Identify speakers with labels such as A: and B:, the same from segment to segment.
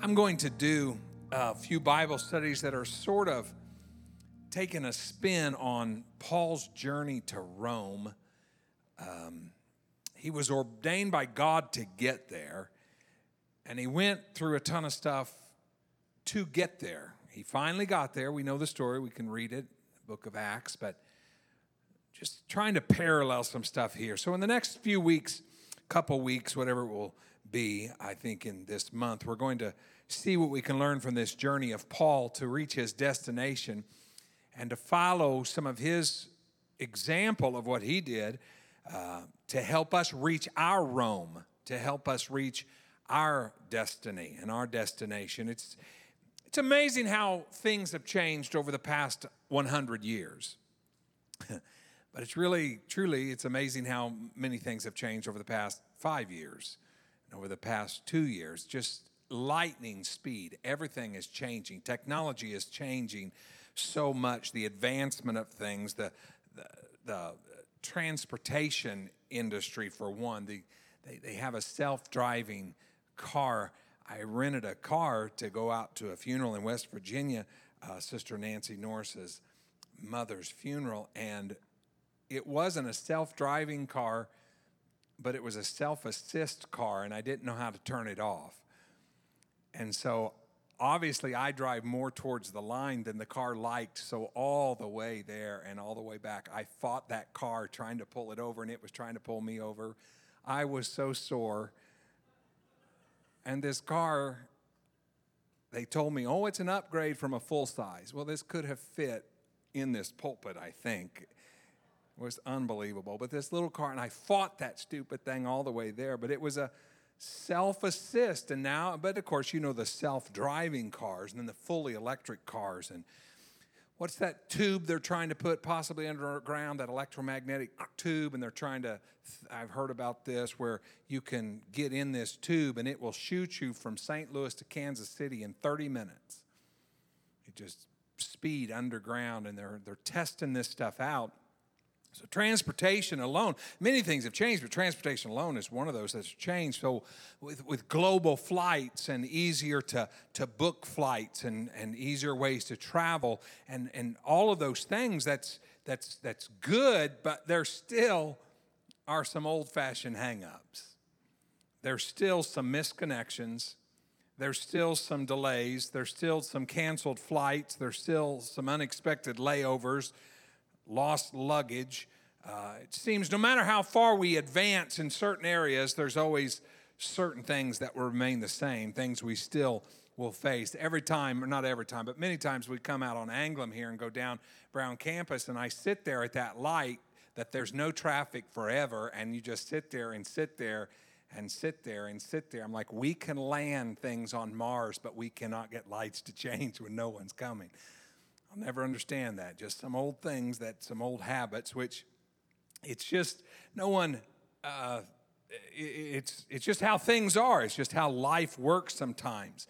A: I'm going to do a few Bible studies that are sort of taking a spin on Paul's journey to Rome. Um, he was ordained by God to get there, and he went through a ton of stuff to get there. He finally got there. We know the story, we can read it, the book of Acts, but just trying to parallel some stuff here. So, in the next few weeks, couple weeks, whatever it will be, I think, in this month, we're going to see what we can learn from this journey of Paul to reach his destination and to follow some of his example of what he did uh, to help us reach our Rome, to help us reach our destiny and our destination. It's, it's amazing how things have changed over the past 100 years. but it's really, truly, it's amazing how many things have changed over the past five years and over the past two years. Just lightning speed. Everything is changing. Technology is changing so much. The advancement of things, the, the, the transportation industry, for one, the, they, they have a self driving car. I rented a car to go out to a funeral in West Virginia, uh, Sister Nancy Norris's mother's funeral, and it wasn't a self driving car, but it was a self assist car, and I didn't know how to turn it off. And so obviously I drive more towards the line than the car liked. So all the way there and all the way back, I fought that car trying to pull it over and it was trying to pull me over. I was so sore. And this car, they told me, oh, it's an upgrade from a full size. Well, this could have fit in this pulpit, I think. Was unbelievable. But this little car, and I fought that stupid thing all the way there, but it was a self assist. And now, but of course, you know the self driving cars and then the fully electric cars. And what's that tube they're trying to put possibly underground, that electromagnetic tube? And they're trying to, I've heard about this, where you can get in this tube and it will shoot you from St. Louis to Kansas City in 30 minutes. It just speed underground, and they're, they're testing this stuff out. So, transportation alone, many things have changed, but transportation alone is one of those that's changed. So, with, with global flights and easier to, to book flights and, and easier ways to travel and, and all of those things, that's, that's, that's good, but there still are some old fashioned hang ups. There's still some misconnections. There's still some delays. There's still some canceled flights. There's still some unexpected layovers lost luggage. Uh, it seems no matter how far we advance in certain areas, there's always certain things that will remain the same, things we still will face. Every time, or not every time, but many times we come out on Anglem here and go down Brown Campus, and I sit there at that light that there's no traffic forever, and you just sit there and sit there and sit there and sit there. I'm like, we can land things on Mars, but we cannot get lights to change when no one's coming. I'll never understand that. Just some old things that some old habits, which it's just no one. Uh, it's it's just how things are. It's just how life works sometimes.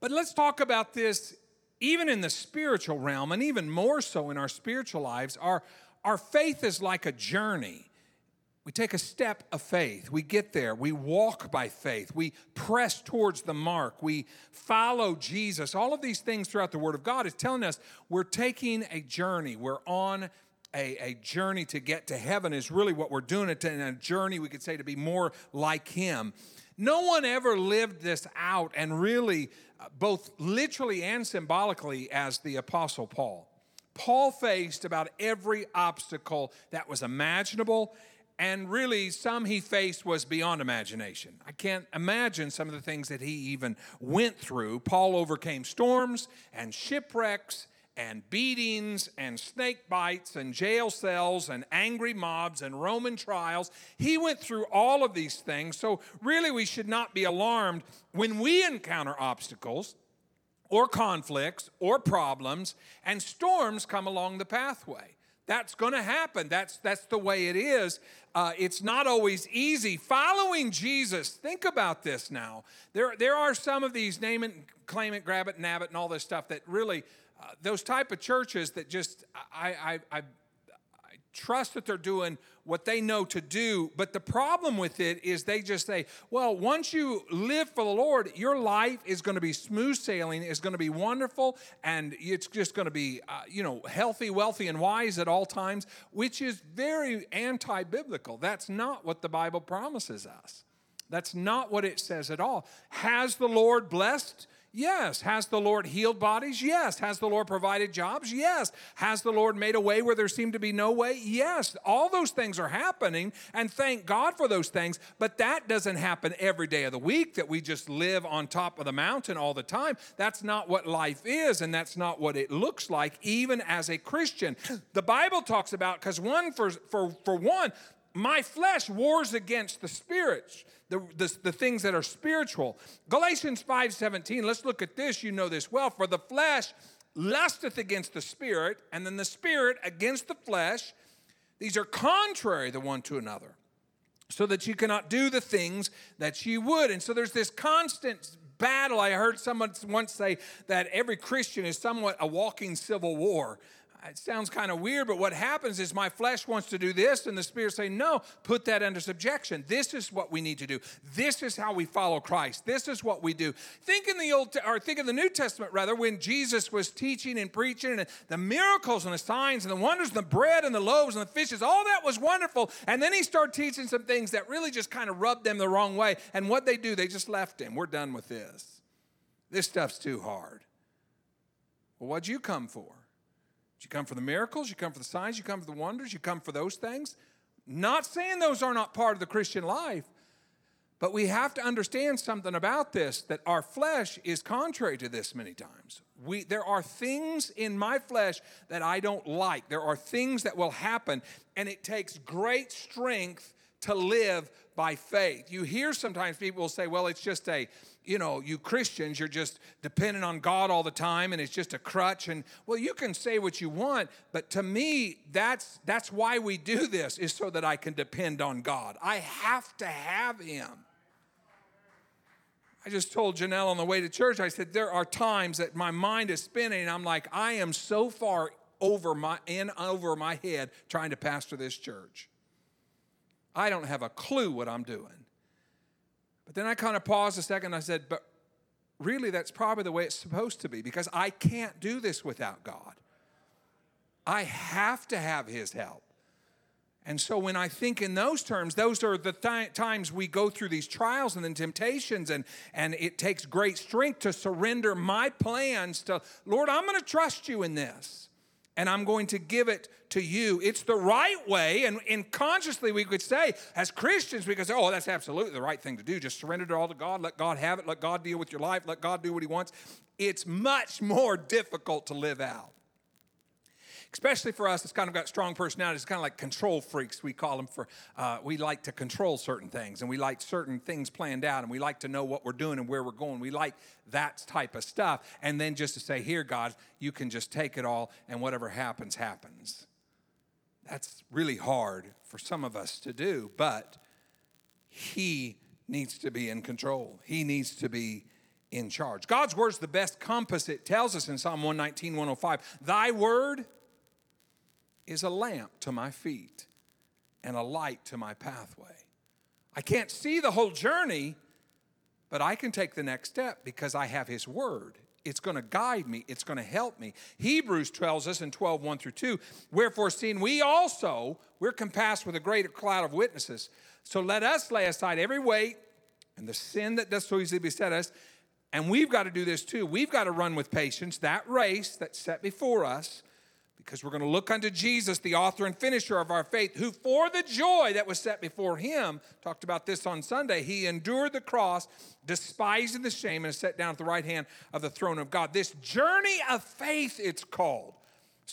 A: But let's talk about this even in the spiritual realm, and even more so in our spiritual lives. Our our faith is like a journey. We take a step of faith. We get there. We walk by faith. We press towards the mark. We follow Jesus. All of these things throughout the Word of God is telling us we're taking a journey. We're on a, a journey to get to heaven, is really what we're doing. It's a journey, we could say, to be more like Him. No one ever lived this out and really, uh, both literally and symbolically, as the Apostle Paul. Paul faced about every obstacle that was imaginable and really some he faced was beyond imagination. I can't imagine some of the things that he even went through. Paul overcame storms and shipwrecks and beatings and snake bites and jail cells and angry mobs and Roman trials. He went through all of these things. So, really, we should not be alarmed when we encounter obstacles or conflicts or problems and storms come along the pathway. That's going to happen. That's, that's the way it is. Uh, it's not always easy. Following Jesus, think about this now. There, there are some of these name it, claim it, grab it, nab it, and all this stuff that really, uh, those type of churches that just, I, I, I, I trust that they're doing what they know to do. But the problem with it is they just say, well, once you live for the Lord, your life is going to be smooth sailing, it's going to be wonderful, and it's just going to be, uh, you know, healthy, wealthy, and wise at all times, which is very anti biblical. That's not what the Bible promises us. That's not what it says at all. Has the Lord blessed Yes. Has the Lord healed bodies? Yes. Has the Lord provided jobs? Yes. Has the Lord made a way where there seemed to be no way? Yes. All those things are happening, and thank God for those things, but that doesn't happen every day of the week that we just live on top of the mountain all the time. That's not what life is, and that's not what it looks like, even as a Christian. The Bible talks about, because one, for, for, for one, my flesh wars against the spirits the, the, the things that are spiritual. Galatians 5:17, let's look at this. You know this well. For the flesh lusteth against the spirit, and then the spirit against the flesh. These are contrary the one to another, so that you cannot do the things that you would. And so there's this constant battle. I heard someone once say that every Christian is somewhat a walking civil war it sounds kind of weird, but what happens is my flesh wants to do this, and the Spirit say, No, put that under subjection. This is what we need to do. This is how we follow Christ. This is what we do. Think in the Old or think in the New Testament rather, when Jesus was teaching and preaching, and the miracles and the signs and the wonders, and the bread and the loaves and the fishes, all that was wonderful. And then he started teaching some things that really just kind of rubbed them the wrong way. And what they do, they just left him. We're done with this. This stuff's too hard. Well, what'd you come for? You come for the miracles, you come for the signs, you come for the wonders, you come for those things. Not saying those are not part of the Christian life, but we have to understand something about this that our flesh is contrary to this many times. We, there are things in my flesh that I don't like. There are things that will happen, and it takes great strength to live by faith. You hear sometimes people will say, well, it's just a, you know, you Christians, you're just dependent on God all the time and it's just a crutch. And well, you can say what you want, but to me, that's that's why we do this, is so that I can depend on God. I have to have him. I just told Janelle on the way to church, I said, there are times that my mind is spinning, and I'm like, I am so far over my in over my head trying to pastor this church. I don't have a clue what I'm doing. But then I kind of paused a second. I said, but really, that's probably the way it's supposed to be because I can't do this without God. I have to have His help. And so when I think in those terms, those are the th- times we go through these trials and then temptations, and, and it takes great strength to surrender my plans to, Lord, I'm going to trust you in this and I'm going to give it to you. It's the right way. And, and consciously, we could say, as Christians, we could say, oh, that's absolutely the right thing to do. Just surrender it all to God. Let God have it. Let God deal with your life. Let God do what He wants. It's much more difficult to live out especially for us, it's kind of got strong personalities. Kind of like control freaks, we call them. For uh, we like to control certain things, and we like certain things planned out, and we like to know what we're doing and where we're going. We like that type of stuff, and then just to say, "Here, God, you can just take it all, and whatever happens, happens." That's really hard for some of us to do, but He needs to be in control. He needs to be in charge. God's word is the best compass. It tells us in Psalm 119, 105, Thy word is a lamp to my feet and a light to my pathway. I can't see the whole journey, but I can take the next step because I have His Word. It's going to guide me, it's going to help me. Hebrews tells us in 12, 1 through 2, wherefore, seeing we also, we're compassed with a greater cloud of witnesses. So let us lay aside every weight and the sin that does so easily beset us. And we've got to do this too. We've got to run with patience that race that's set before us because we're going to look unto Jesus, the author and finisher of our faith, who for the joy that was set before him, talked about this on Sunday, he endured the cross, despising the shame, and is set down at the right hand of the throne of God. This journey of faith, it's called.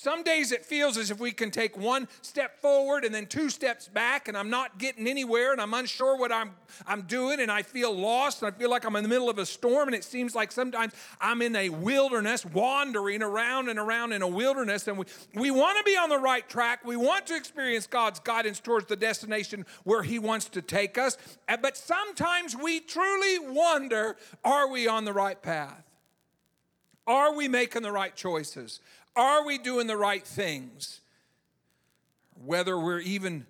A: Some days it feels as if we can take one step forward and then two steps back, and I'm not getting anywhere, and I'm unsure what I'm, I'm doing, and I feel lost, and I feel like I'm in the middle of a storm, and it seems like sometimes I'm in a wilderness, wandering around and around in a wilderness, and we, we want to be on the right track. We want to experience God's guidance towards the destination where He wants to take us, uh, but sometimes we truly wonder are we on the right path? Are we making the right choices? Are we doing the right things? whether we're even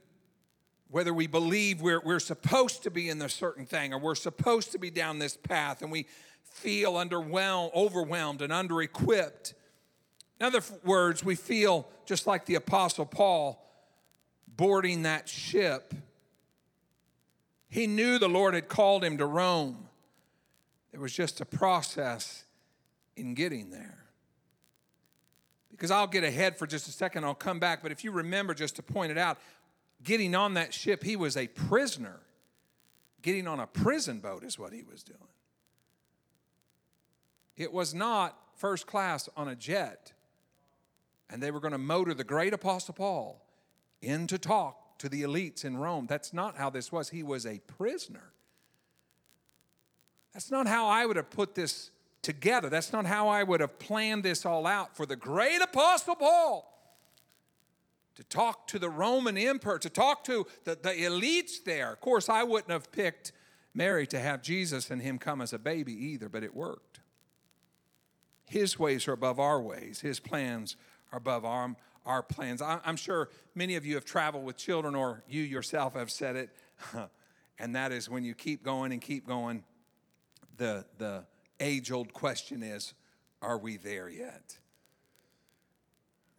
A: whether we believe we're, we're supposed to be in a certain thing or we're supposed to be down this path and we feel underwhelmed, overwhelmed and under equipped. In other words, we feel just like the Apostle Paul boarding that ship. He knew the Lord had called him to Rome. There was just a process in getting there. Because I'll get ahead for just a second, I'll come back. But if you remember, just to point it out, getting on that ship, he was a prisoner. Getting on a prison boat is what he was doing. It was not first class on a jet. And they were going to motor the great Apostle Paul in to talk to the elites in Rome. That's not how this was. He was a prisoner. That's not how I would have put this together. That's not how I would have planned this all out for the great Apostle Paul to talk to the Roman emperor, to talk to the, the elites there. Of course, I wouldn't have picked Mary to have Jesus and him come as a baby either, but it worked. His ways are above our ways, his plans are above our, our plans. I, I'm sure many of you have traveled with children, or you yourself have said it, and that is when you keep going and keep going, the, the age old question is are we there yet?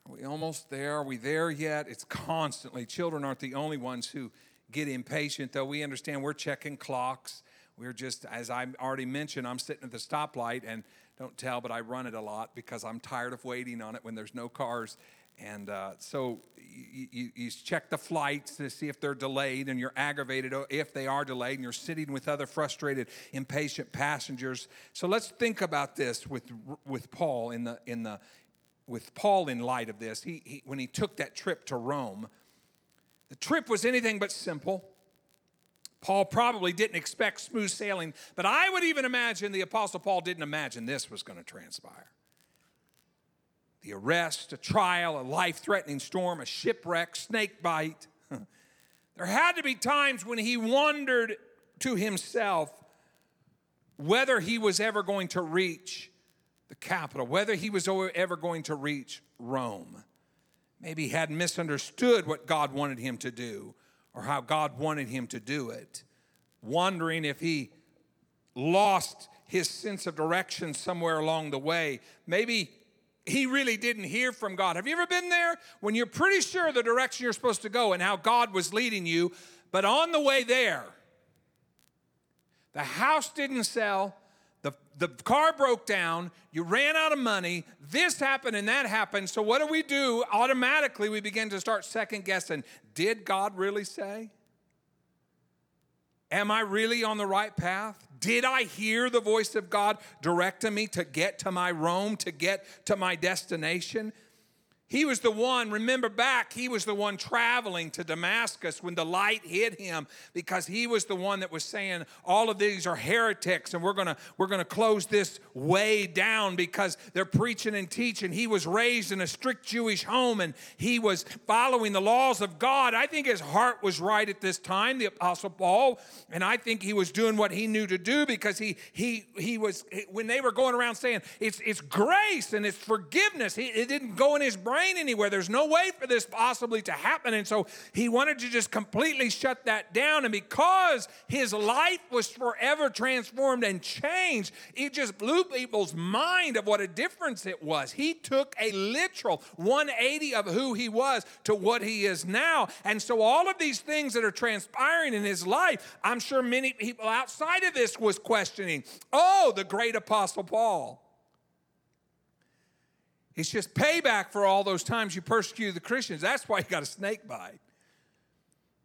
A: Are we almost there? Are we there yet? It's constantly. Children aren't the only ones who get impatient, though we understand we're checking clocks. We're just, as I already mentioned, I'm sitting at the stoplight and don't tell, but I run it a lot because I'm tired of waiting on it when there's no cars. And uh, so you, you, you, check the flights to see if they're delayed, and you're aggravated if they are delayed, and you're sitting with other frustrated, impatient passengers. So let's think about this with, with Paul in the, in the, with Paul in light of this. He, he, when he took that trip to Rome, the trip was anything but simple. Paul probably didn't expect smooth sailing, but I would even imagine the Apostle Paul didn't imagine this was going to transpire the arrest, a trial, a life threatening storm, a shipwreck, snake bite. there had to be times when he wondered to himself whether he was ever going to reach the capital, whether he was ever going to reach Rome. Maybe he had misunderstood what God wanted him to do or how God wanted him to do it, wondering if he lost his sense of direction somewhere along the way. Maybe he really didn't hear from God. Have you ever been there when you're pretty sure the direction you're supposed to go and how God was leading you, but on the way there, the house didn't sell, the, the car broke down, you ran out of money, this happened and that happened. So, what do we do? Automatically, we begin to start second guessing Did God really say? Am I really on the right path? Did I hear the voice of God directing me to get to my Rome, to get to my destination? He was the one, remember back, he was the one traveling to Damascus when the light hit him because he was the one that was saying, All of these are heretics and we're gonna, we're gonna close this way down because they're preaching and teaching. He was raised in a strict Jewish home and he was following the laws of God. I think his heart was right at this time, the Apostle Paul, and I think he was doing what he knew to do because he, he, he was, when they were going around saying, It's, it's grace and it's forgiveness, he, it didn't go in his brain anywhere. There's no way for this possibly to happen. And so he wanted to just completely shut that down. And because his life was forever transformed and changed, it just blew people's mind of what a difference it was. He took a literal 180 of who he was to what he is now. And so all of these things that are transpiring in his life, I'm sure many people outside of this was questioning, oh, the great apostle Paul. It's just payback for all those times you persecuted the Christians. That's why you got a snake bite.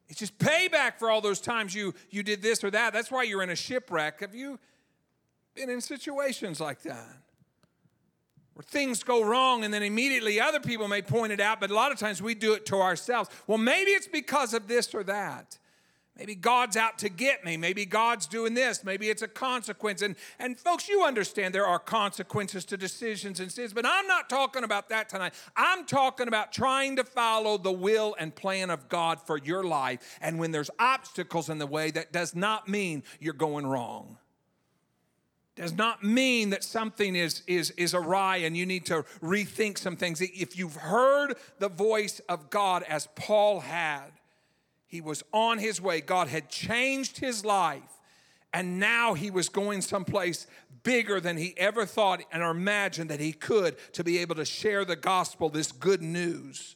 A: It's just payback for all those times you, you did this or that. That's why you're in a shipwreck. Have you been in situations like that? Where things go wrong and then immediately other people may point it out, but a lot of times we do it to ourselves. Well, maybe it's because of this or that. Maybe God's out to get me. Maybe God's doing this. Maybe it's a consequence. And, and folks, you understand there are consequences to decisions and sins, but I'm not talking about that tonight. I'm talking about trying to follow the will and plan of God for your life. And when there's obstacles in the way, that does not mean you're going wrong. does not mean that something is, is, is awry and you need to rethink some things. If you've heard the voice of God as Paul had, he was on his way. God had changed his life, and now he was going someplace bigger than he ever thought and imagined that he could to be able to share the gospel, this good news.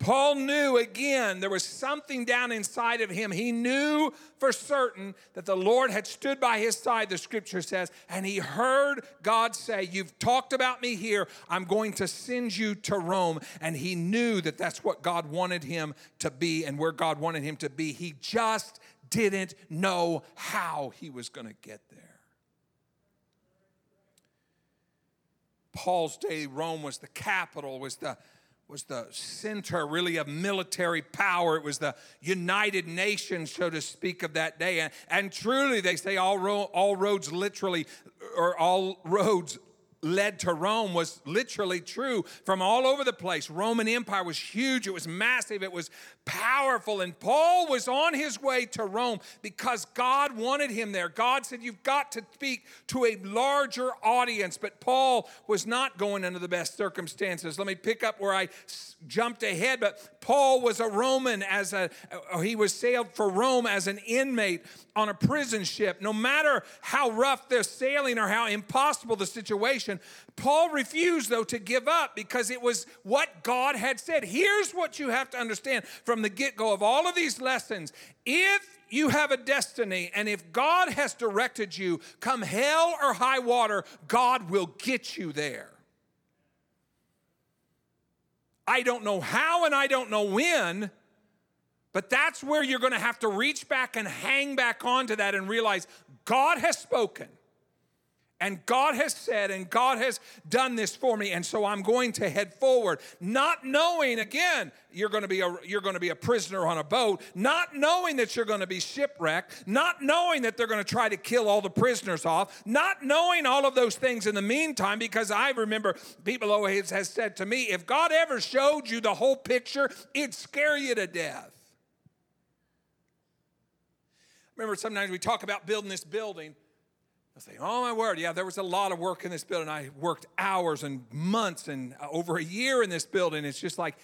A: Paul knew again there was something down inside of him. He knew for certain that the Lord had stood by his side, the scripture says, and he heard God say, You've talked about me here. I'm going to send you to Rome. And he knew that that's what God wanted him to be and where God wanted him to be. He just didn't know how he was going to get there. Paul's day, Rome was the capital, was the was the center really of military power. It was the United Nations, so to speak, of that day. And, and truly, they say all, ro- all roads literally, or all roads led to Rome was literally true from all over the place. Roman Empire was huge, it was massive, it was powerful. And Paul was on his way to Rome because God wanted him there. God said, You've got to speak to a larger audience. But Paul was not going under the best circumstances. Let me pick up where I jumped ahead. But Paul was a Roman as a, uh, he was sailed for Rome as an inmate on a prison ship. No matter how rough the sailing or how impossible the situation, Paul refused, though, to give up because it was what God had said. Here's what you have to understand from the get go of all of these lessons. If you have a destiny, and if God has directed you, come hell or high water, God will get you there. I don't know how and I don't know when, but that's where you're going to have to reach back and hang back onto that and realize God has spoken. And God has said, and God has done this for me, and so I'm going to head forward, not knowing again you're going to be a you're going to be a prisoner on a boat, not knowing that you're going to be shipwrecked, not knowing that they're going to try to kill all the prisoners off, not knowing all of those things in the meantime. Because I remember people always has said to me, if God ever showed you the whole picture, it'd scare you to death. Remember, sometimes we talk about building this building I say, oh my word, yeah, there was a lot of work in this building. I worked hours and months and uh, over a year in this building. It's just like,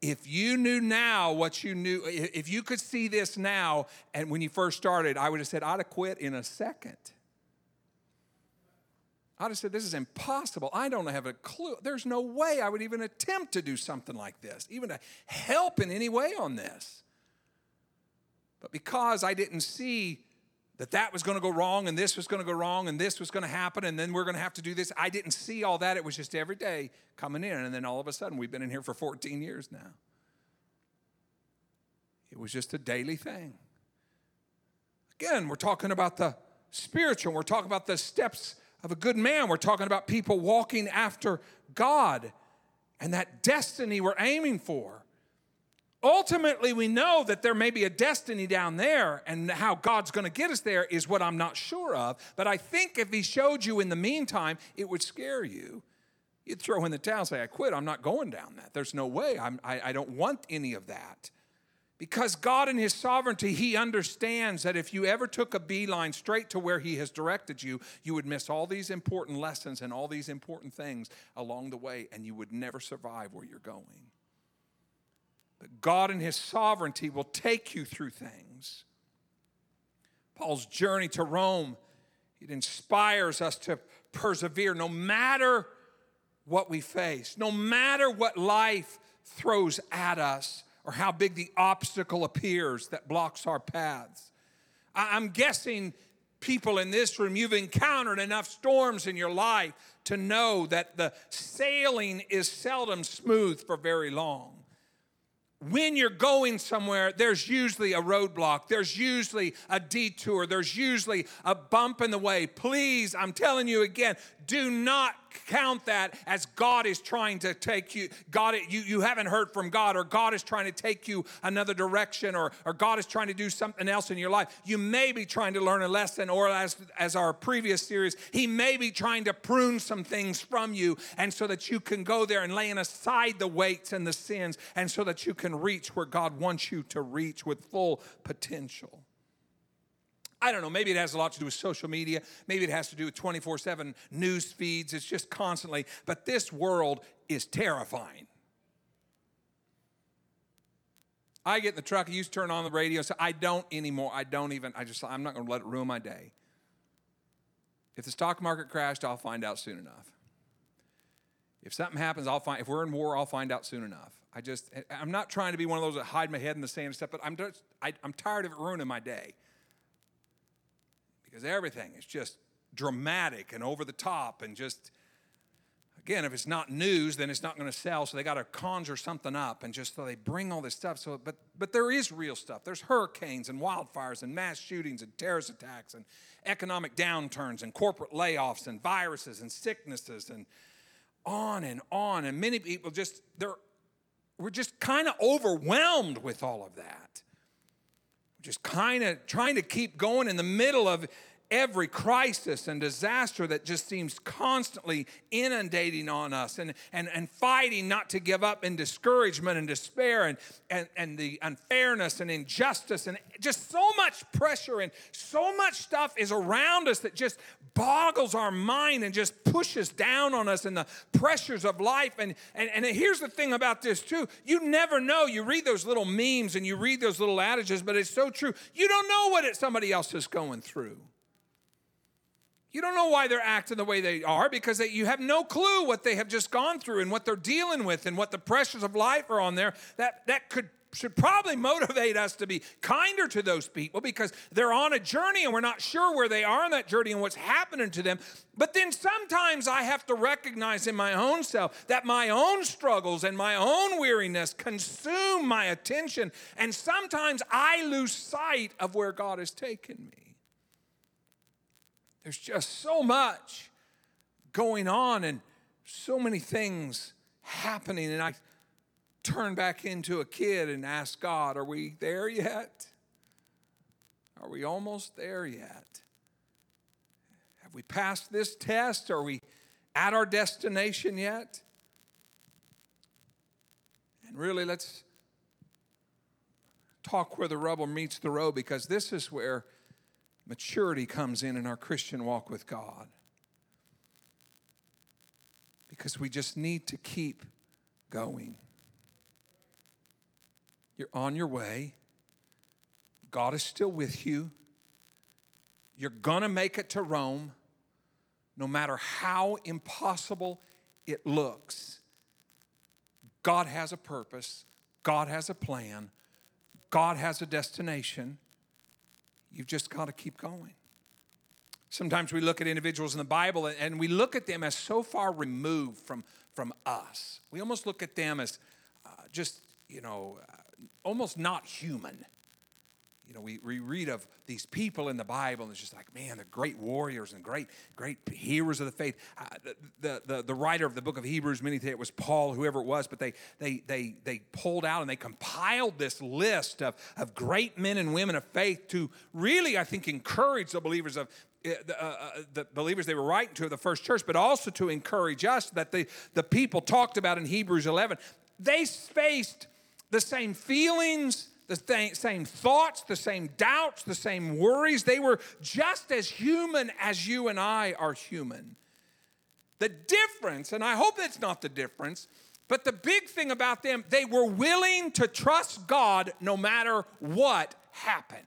A: if you knew now what you knew, if you could see this now, and when you first started, I would have said, I'd have quit in a second. I'd have said, This is impossible. I don't have a clue. There's no way I would even attempt to do something like this, even to help in any way on this. But because I didn't see that that was going to go wrong and this was going to go wrong and this was going to happen and then we're going to have to do this. I didn't see all that. It was just every day coming in. And then all of a sudden, we've been in here for 14 years now. It was just a daily thing. Again, we're talking about the spiritual, we're talking about the steps of a good man, we're talking about people walking after God and that destiny we're aiming for ultimately we know that there may be a destiny down there and how god's going to get us there is what i'm not sure of. But i think if he showed you in the meantime it would scare you. You'd throw in the towel and say i quit i'm not going down that. There's no way. I, I don't want any of that. Because god in his sovereignty he understands that if you ever took a beeline straight to where he has directed you you would miss all these important lessons and all these important things along the way and you would never survive where you're going God, in His sovereignty, will take you through things. Paul's journey to Rome, it inspires us to persevere no matter what we face, no matter what life throws at us or how big the obstacle appears that blocks our paths. I'm guessing people in this room, you've encountered enough storms in your life to know that the sailing is seldom smooth for very long when you're going somewhere, there's usually a roadblock, there's usually a detour, there's usually a bump in the way. Please, I'm telling you again, do not count that as God is trying to take you, God, you, you haven't heard from God, or God is trying to take you another direction, or, or God is trying to do something else in your life. You may be trying to learn a lesson, or as, as our previous series, He may be trying to prune some things from you, and so that you can go there and laying aside the weights and the sins, and so that you can reach where God wants you to reach with full potential. I don't know, maybe it has a lot to do with social media. Maybe it has to do with 24 7 news feeds. It's just constantly, but this world is terrifying. I get in the truck, I used to turn on the radio, so I don't anymore. I don't even, I just, I'm not going to let it ruin my day. If the stock market crashed, I'll find out soon enough. If something happens, I'll find, if we're in war, I'll find out soon enough. I just, I'm not trying to be one of those that hide my head in the sand and stuff, but I'm just, I, I'm tired of it ruining my day. Because everything is just dramatic and over the top and just, again, if it's not news, then it's not going to sell. So they got to conjure something up, and just so they bring all this stuff. So, but but there is real stuff. There's hurricanes and wildfires and mass shootings and terrorist attacks and economic downturns and corporate layoffs and viruses and sicknesses and on and on. And many people just they're we're just kind of overwhelmed with all of that. Just kind of trying to keep going in the middle of every crisis and disaster that just seems constantly inundating on us and, and, and fighting not to give up in discouragement and despair and, and, and the unfairness and injustice and just so much pressure and so much stuff is around us that just boggles our mind and just pushes down on us and the pressures of life. And, and, and here's the thing about this too you never know. You read those little memes and you read those little adages, but it's so true. You don't know what it, somebody else is going through. You don't know why they're acting the way they are because they, you have no clue what they have just gone through and what they're dealing with and what the pressures of life are on there. That, that could should probably motivate us to be kinder to those people because they're on a journey and we're not sure where they are on that journey and what's happening to them. But then sometimes I have to recognize in my own self that my own struggles and my own weariness consume my attention. And sometimes I lose sight of where God has taken me. There's just so much going on and so many things happening. And I turn back into a kid and ask God, Are we there yet? Are we almost there yet? Have we passed this test? Are we at our destination yet? And really, let's talk where the rubber meets the road because this is where maturity comes in in our Christian walk with God. Because we just need to keep going. You're on your way. God is still with you. You're going to make it to Rome, no matter how impossible it looks. God has a purpose, God has a plan, God has a destination. You've just got to keep going. Sometimes we look at individuals in the Bible and we look at them as so far removed from, from us. We almost look at them as uh, just, you know, uh, almost not human. You know, we, we read of these people in the Bible, and it's just like, man, they're great warriors and great, great heroes of the faith. Uh, the, the, the writer of the book of Hebrews, many think it was Paul, whoever it was, but they, they, they, they pulled out and they compiled this list of, of great men and women of faith to really, I think, encourage the believers of uh, uh, uh, the believers they were writing to of the first church, but also to encourage us that the, the people talked about in Hebrews 11, they faced the same feelings, the th- same thoughts, the same doubts, the same worries. They were just as human as you and I are human. The difference, and I hope that's not the difference, but the big thing about them, they were willing to trust God no matter what happened.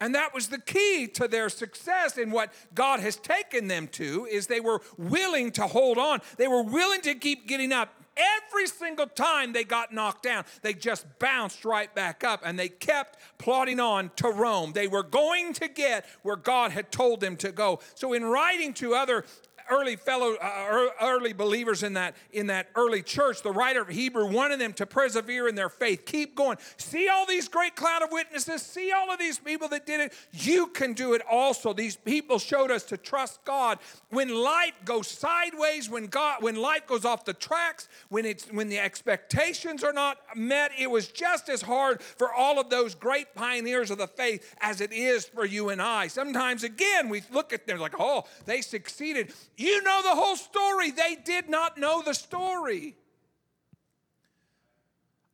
A: And that was the key to their success in what God has taken them to is they were willing to hold on. They were willing to keep getting up every single time they got knocked down, they just bounced right back up and they kept plodding on to Rome. They were going to get where God had told them to go. So, in writing to other early fellow uh, early believers in that in that early church the writer of hebrew wanted them to persevere in their faith. Keep going. See all these great cloud of witnesses? See all of these people that did it? You can do it also. These people showed us to trust god. When life goes sideways when god when life goes off the tracks when it's when the expectations are not met it was just as hard for all of those great pioneers of the faith as it is for you and i. Sometimes again we look at them like oh they succeeded you know the whole story. They did not know the story.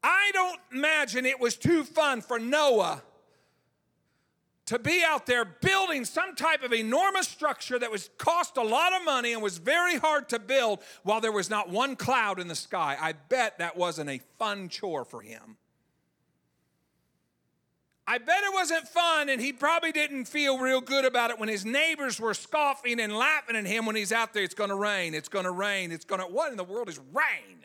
A: I don't imagine it was too fun for Noah to be out there building some type of enormous structure that was cost a lot of money and was very hard to build while there was not one cloud in the sky. I bet that wasn't a fun chore for him. I bet it wasn't fun, and he probably didn't feel real good about it when his neighbors were scoffing and laughing at him when he's out there. It's gonna rain, it's gonna rain, it's gonna. What in the world is rain?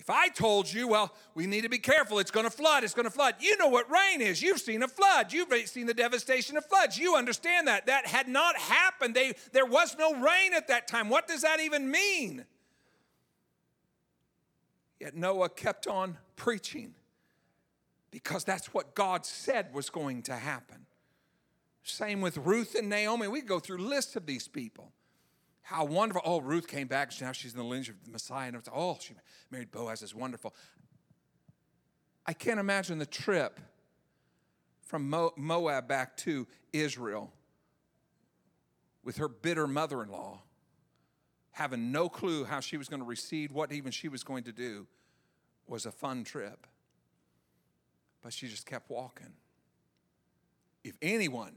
A: If I told you, well, we need to be careful, it's gonna flood, it's gonna flood. You know what rain is. You've seen a flood, you've seen the devastation of floods. You understand that. That had not happened. They, there was no rain at that time. What does that even mean? Yet Noah kept on preaching because that's what God said was going to happen. Same with Ruth and Naomi. We go through lists of these people. How wonderful. Oh, Ruth came back. Now she's in the lineage of the Messiah. And oh, she married Boaz. It's wonderful. I can't imagine the trip from Moab back to Israel with her bitter mother in law, having no clue how she was going to receive, what even she was going to do, was a fun trip. But she just kept walking. If anyone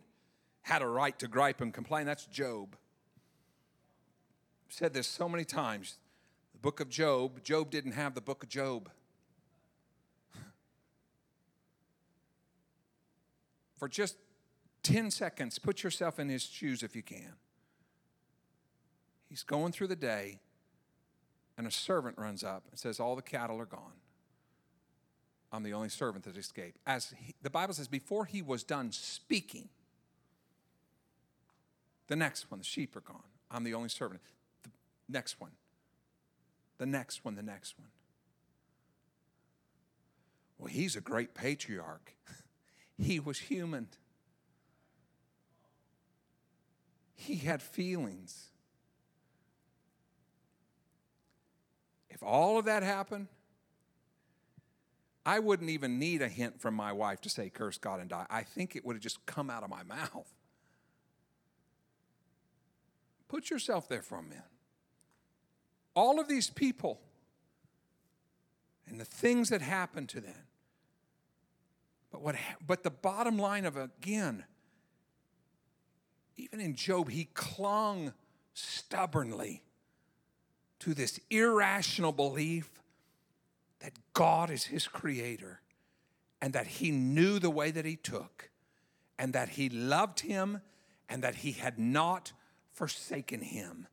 A: had a right to gripe and complain, that's Job. I've said this so many times. The book of Job, Job didn't have the book of Job. For just 10 seconds, put yourself in his shoes if you can. He's going through the day, and a servant runs up and says, All the cattle are gone. I'm the only servant that escaped. As he, the Bible says, before he was done speaking, the next one, the sheep are gone. I'm the only servant. The next one, the next one, the next one. Well, he's a great patriarch. he was human. He had feelings. If all of that happened, I wouldn't even need a hint from my wife to say, curse God and die. I think it would have just come out of my mouth. Put yourself there for a minute. All of these people and the things that happened to them. But what but the bottom line of again, even in Job, he clung stubbornly to this irrational belief that God is his creator and that he knew the way that he took and that he loved him and that he had not forsaken him.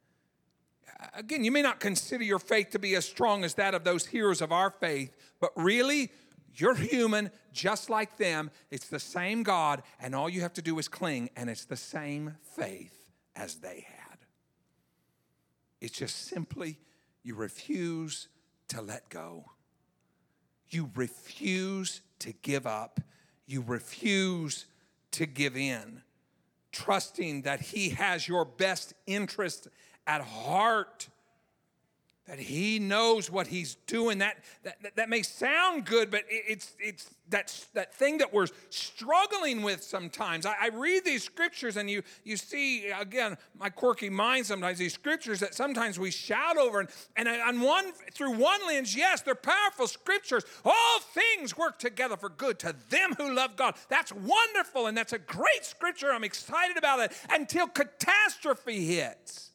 A: Again, you may not consider your faith to be as strong as that of those heroes of our faith, but really, you're human just like them. It's the same God, and all you have to do is cling, and it's the same faith as they had. It's just simply you refuse to let go. You refuse to give up. You refuse to give in, trusting that He has your best interest at heart that he knows what he's doing. That, that, that may sound good, but it's, it's that, that thing that we're struggling with sometimes. I, I, read these scriptures and you, you see, again, my quirky mind sometimes, these scriptures that sometimes we shout over. And, and on one, through one lens, yes, they're powerful scriptures. All things work together for good to them who love God. That's wonderful and that's a great scripture. I'm excited about it until catastrophe hits.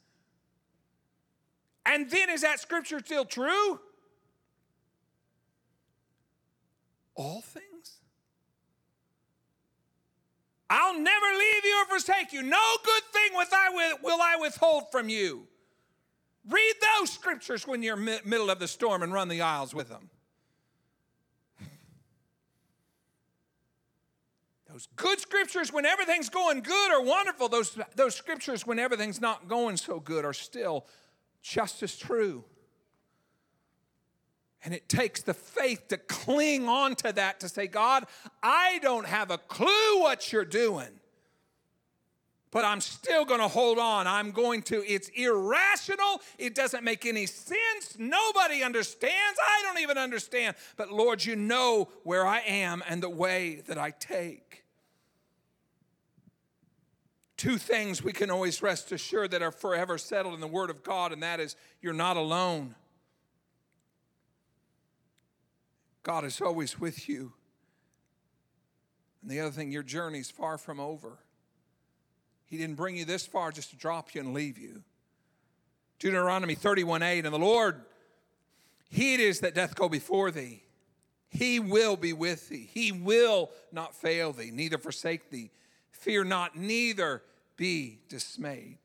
A: And then is that scripture still true? All things? I'll never leave you or forsake you. No good thing will I withhold from you. Read those scriptures when you're in the middle of the storm and run the aisles with them. Those good scriptures when everything's going good are wonderful. Those, those scriptures when everything's not going so good are still just as true. And it takes the faith to cling on to that to say, God, I don't have a clue what you're doing, but I'm still going to hold on. I'm going to, it's irrational. It doesn't make any sense. Nobody understands. I don't even understand. But Lord, you know where I am and the way that I take two things we can always rest assured that are forever settled in the Word of God, and that is you're not alone. God is always with you. And the other thing, your journey's far from over. He didn't bring you this far just to drop you and leave you. Deuteronomy 31 8, and the Lord, He it is that doth go before thee. He will be with thee. He will not fail thee, neither forsake thee. Fear not, neither be dismayed.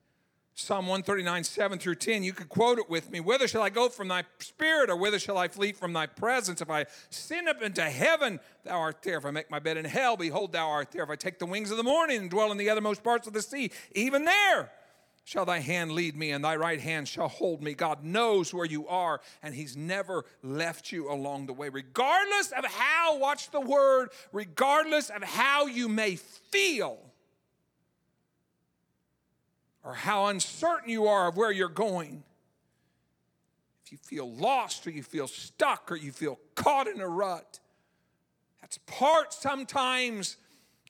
A: Psalm 139, 7 through 10. You could quote it with me. Whither shall I go from thy spirit, or whither shall I flee from thy presence? If I sin up into heaven, thou art there. If I make my bed in hell, behold, thou art there. If I take the wings of the morning and dwell in the othermost parts of the sea, even there shall thy hand lead me, and thy right hand shall hold me. God knows where you are, and he's never left you along the way. Regardless of how, watch the word, regardless of how you may feel or how uncertain you are of where you're going, if you feel lost or you feel stuck or you feel caught in a rut, that's part sometimes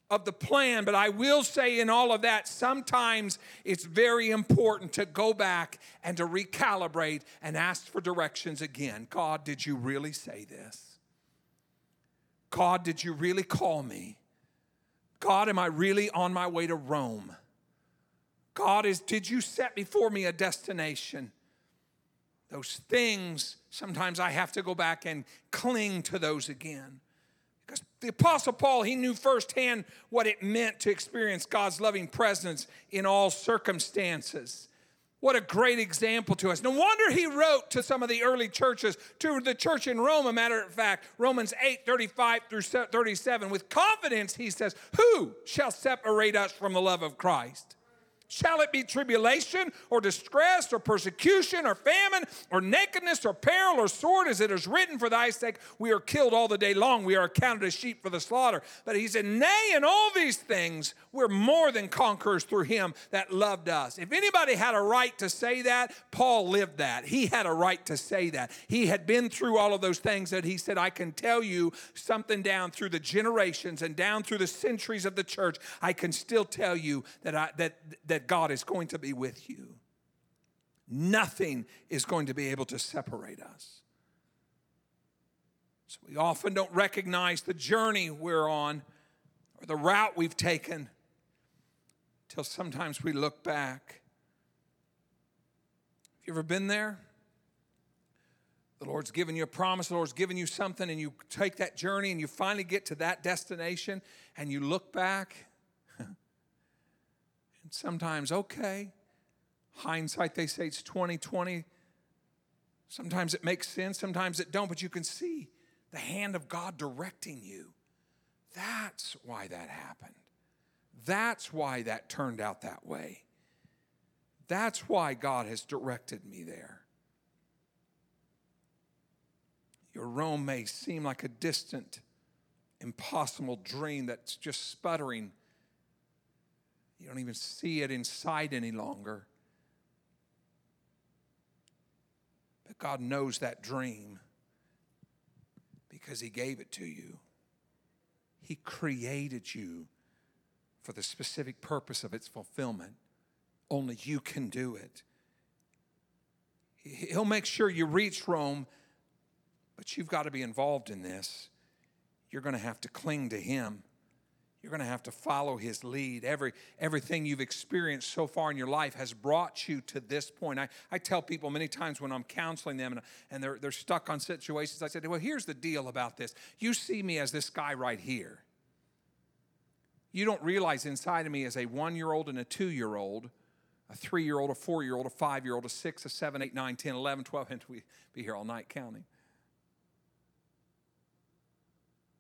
A: of the plan. But I will say, in all of that, sometimes it's very important to go back and to recalibrate and ask for directions again. God, did you really say this? God, did you really call me? God, am I really on my way to Rome? God is, did you set before me a destination? Those things, sometimes I have to go back and cling to those again. Because the Apostle Paul, he knew firsthand what it meant to experience God's loving presence in all circumstances. What a great example to us. No wonder he wrote to some of the early churches, to the church in Rome, a matter of fact, Romans 8 35 through 37. With confidence, he says, Who shall separate us from the love of Christ? Shall it be tribulation or distress or persecution or famine or nakedness or peril or sword, as it is written, for thy sake we are killed all the day long, we are accounted as sheep for the slaughter. But he said, Nay, in all these things we're more than conquerors through him that loved us. If anybody had a right to say that, Paul lived that. He had a right to say that. He had been through all of those things that he said, I can tell you something down through the generations and down through the centuries of the church. I can still tell you that I that that that God is going to be with you. Nothing is going to be able to separate us. So we often don't recognize the journey we're on or the route we've taken until sometimes we look back. Have you ever been there? The Lord's given you a promise, the Lord's given you something, and you take that journey and you finally get to that destination and you look back and sometimes, okay, hindsight, they say it's 2020. Sometimes it makes sense, sometimes it don't, but you can see the hand of God directing you. That's why that happened. That's why that turned out that way. That's why God has directed me there. Your Rome may seem like a distant, impossible dream that's just sputtering you don't even see it in sight any longer. But God knows that dream because He gave it to you. He created you for the specific purpose of its fulfillment. Only you can do it. He'll make sure you reach Rome, but you've got to be involved in this. You're going to have to cling to Him. You're going to have to follow his lead. Every, everything you've experienced so far in your life has brought you to this point. I, I tell people many times when I'm counseling them and, and they're, they're stuck on situations, I said, Well, here's the deal about this. You see me as this guy right here. You don't realize inside of me as a one year old and a two year old, a three year old, a four year old, a five year old, a six, a seven, eight, nine, 10, 11, 12, and we be here all night counting.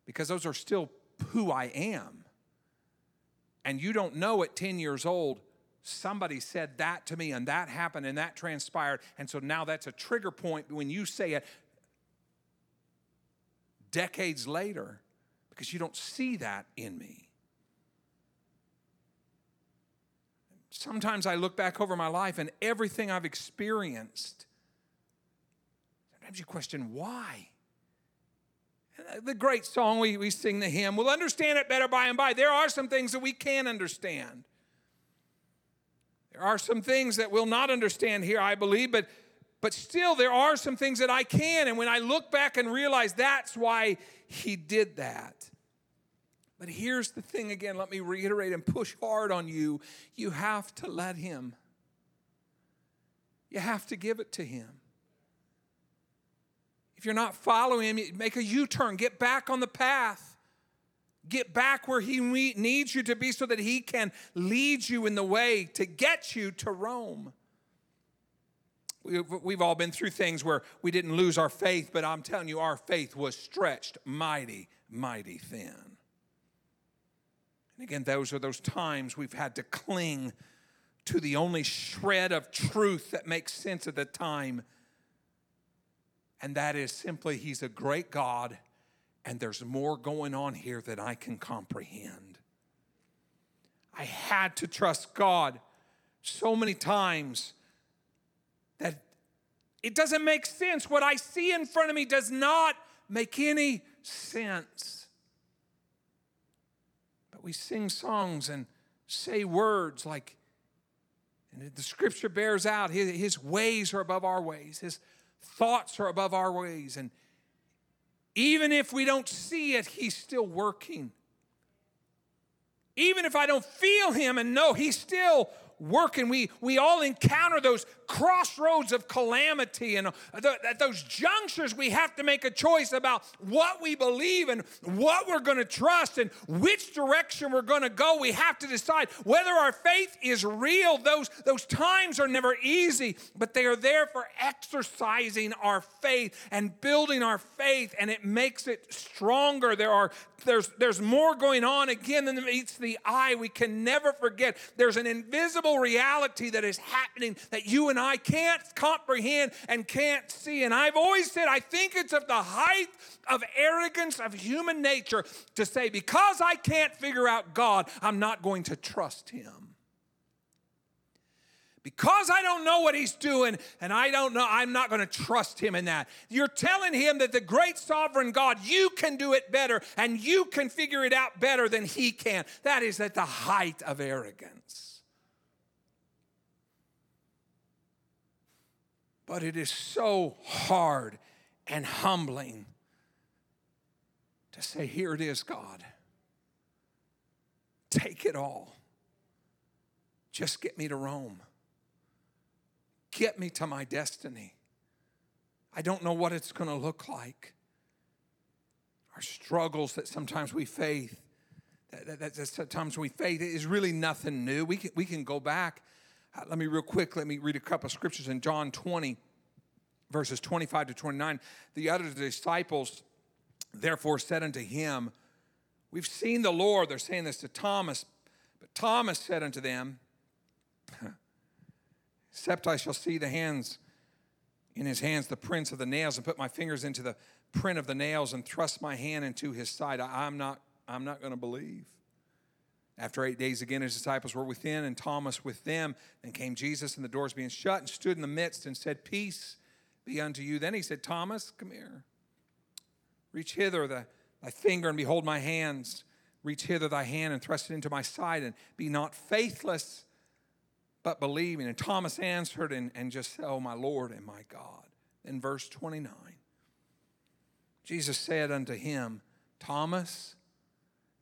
A: Because those are still who I am and you don't know at 10 years old, somebody said that to me and that happened and that transpired. And so now that's a trigger point when you say it decades later because you don't see that in me. Sometimes I look back over my life and everything I've experienced, sometimes you question why the great song we, we sing the hymn. We'll understand it better by and by. There are some things that we can understand. There are some things that we'll not understand here, I believe, but but still there are some things that I can. And when I look back and realize that's why he did that. But here's the thing again, let me reiterate and push hard on you. You have to let Him, you have to give it to Him. If you're not following Him, make a U turn, get back on the path. Get back where He needs you to be so that He can lead you in the way to get you to Rome. We've all been through things where we didn't lose our faith, but I'm telling you, our faith was stretched mighty, mighty thin. And again, those are those times we've had to cling to the only shred of truth that makes sense at the time. And that is simply, He's a great God, and there's more going on here than I can comprehend. I had to trust God so many times that it doesn't make sense. What I see in front of me does not make any sense. But we sing songs and say words like, and the scripture bears out his, his ways are above our ways, his thoughts are above our ways. And even if we don't see it, he's still working. Even if I don't feel him and know he's still working. We, we all encounter those crossroads of calamity and uh, at those junctures we have to make a choice about what we believe and what we're going to trust and which direction we're going to go. We have to decide whether our faith is real. Those, those times are never easy, but they are there for exercising our faith and building our faith, and it makes it stronger. There are there's there's more going on again than meets the eye. We can never forget. There's an invisible reality that is happening that you and and I can't comprehend and can't see. And I've always said, I think it's of the height of arrogance of human nature to say, because I can't figure out God, I'm not going to trust Him because I don't know what he's doing and I don't know, I'm not going to trust him in that. You're telling him that the great sovereign God, you can do it better and you can figure it out better than he can. That is at the height of arrogance. But it is so hard and humbling to say, Here it is, God. Take it all. Just get me to Rome. Get me to my destiny. I don't know what it's going to look like. Our struggles that sometimes we face, that, that, that sometimes we face, is really nothing new. We can, we can go back Uh, let me real quick, let me read a couple of scriptures in John 20, verses 25 to 29. The other disciples therefore said unto him, We've seen the Lord. They're saying this to Thomas. But Thomas said unto them, Except I shall see the hands in his hands, the prints of the nails, and put my fingers into the print of the nails and thrust my hand into his side, I'm not, I'm not going to believe. After eight days again, his disciples were within, and Thomas with them. Then came Jesus, and the doors being shut, and stood in the midst, and said, Peace be unto you. Then he said, Thomas, come here. Reach hither the, thy finger, and behold my hands. Reach hither thy hand, and thrust it into my side, and be not faithless, but believing. And Thomas answered and, and just said, Oh, my Lord and my God. In verse 29, Jesus said unto him, Thomas,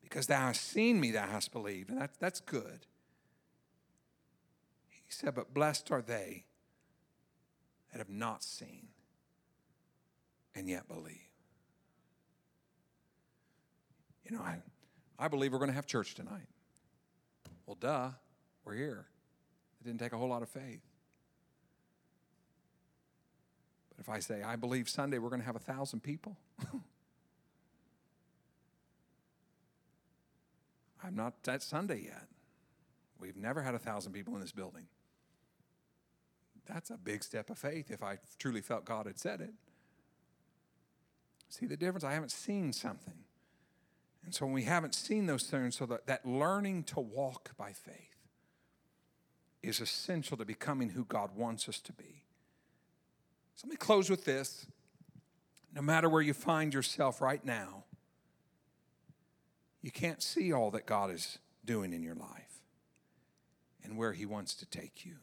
A: because thou hast seen me, thou hast believed. And that, that's good. He said, But blessed are they that have not seen and yet believe. You know, I, I believe we're going to have church tonight. Well, duh, we're here. It didn't take a whole lot of faith. But if I say, I believe Sunday we're going to have a thousand people, I'm not at Sunday yet. We've never had a thousand people in this building. That's a big step of faith if I truly felt God had said it. See the difference? I haven't seen something. And so when we haven't seen those things, so that, that learning to walk by faith is essential to becoming who God wants us to be. So let me close with this. No matter where you find yourself right now, you can't see all that God is doing in your life and where He wants to take you.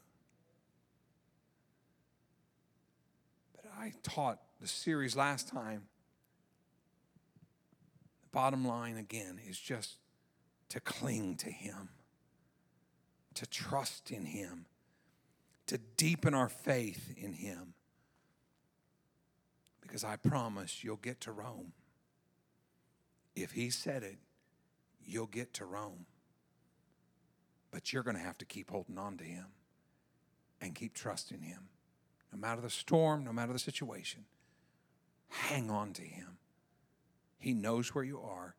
A: But I taught the series last time. The bottom line, again, is just to cling to Him, to trust in Him, to deepen our faith in Him. Because I promise you'll get to Rome. If He said it, you'll get to Rome. But you're going to have to keep holding on to Him and keep trusting Him. No matter the storm, no matter the situation, hang on to Him. He knows where you are,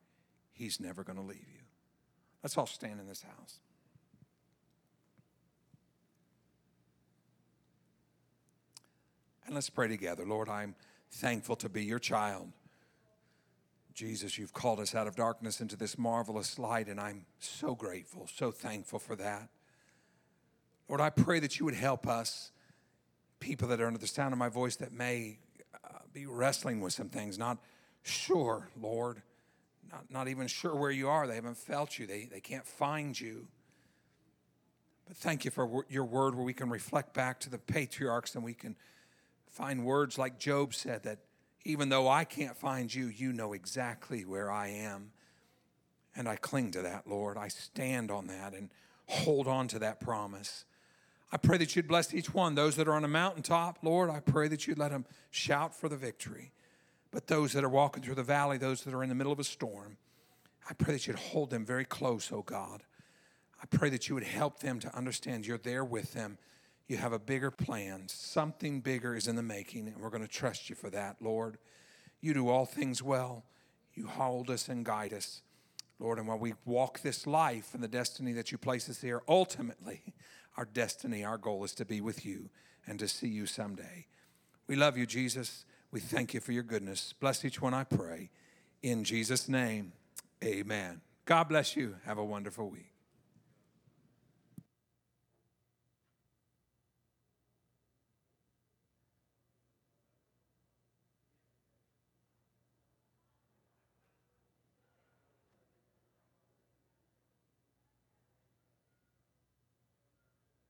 A: He's never going to leave you. Let's all stand in this house. And let's pray together. Lord, I'm thankful to be your child. Jesus, you've called us out of darkness into this marvelous light, and I'm so grateful, so thankful for that. Lord, I pray that you would help us, people that are under the sound of my voice that may uh, be wrestling with some things, not sure, Lord, not, not even sure where you are. They haven't felt you, they, they can't find you. But thank you for your word where we can reflect back to the patriarchs and we can find words like Job said that even though I can't find you, you know exactly where I am. And I cling to that, Lord. I stand on that and hold on to that promise. I pray that you'd bless each one. Those that are on a mountaintop, Lord, I pray that you'd let them shout for the victory. But those that are walking through the valley, those that are in the middle of a storm, I pray that you'd hold them very close, oh God. I pray that you would help them to understand you're there with them you have a bigger plan. Something bigger is in the making, and we're going to trust you for that, Lord. You do all things well. You hold us and guide us, Lord. And while we walk this life and the destiny that you place us here, ultimately, our destiny, our goal is to be with you and to see you someday. We love you, Jesus. We thank you for your goodness. Bless each one, I pray. In Jesus' name, amen. God bless you. Have a wonderful week.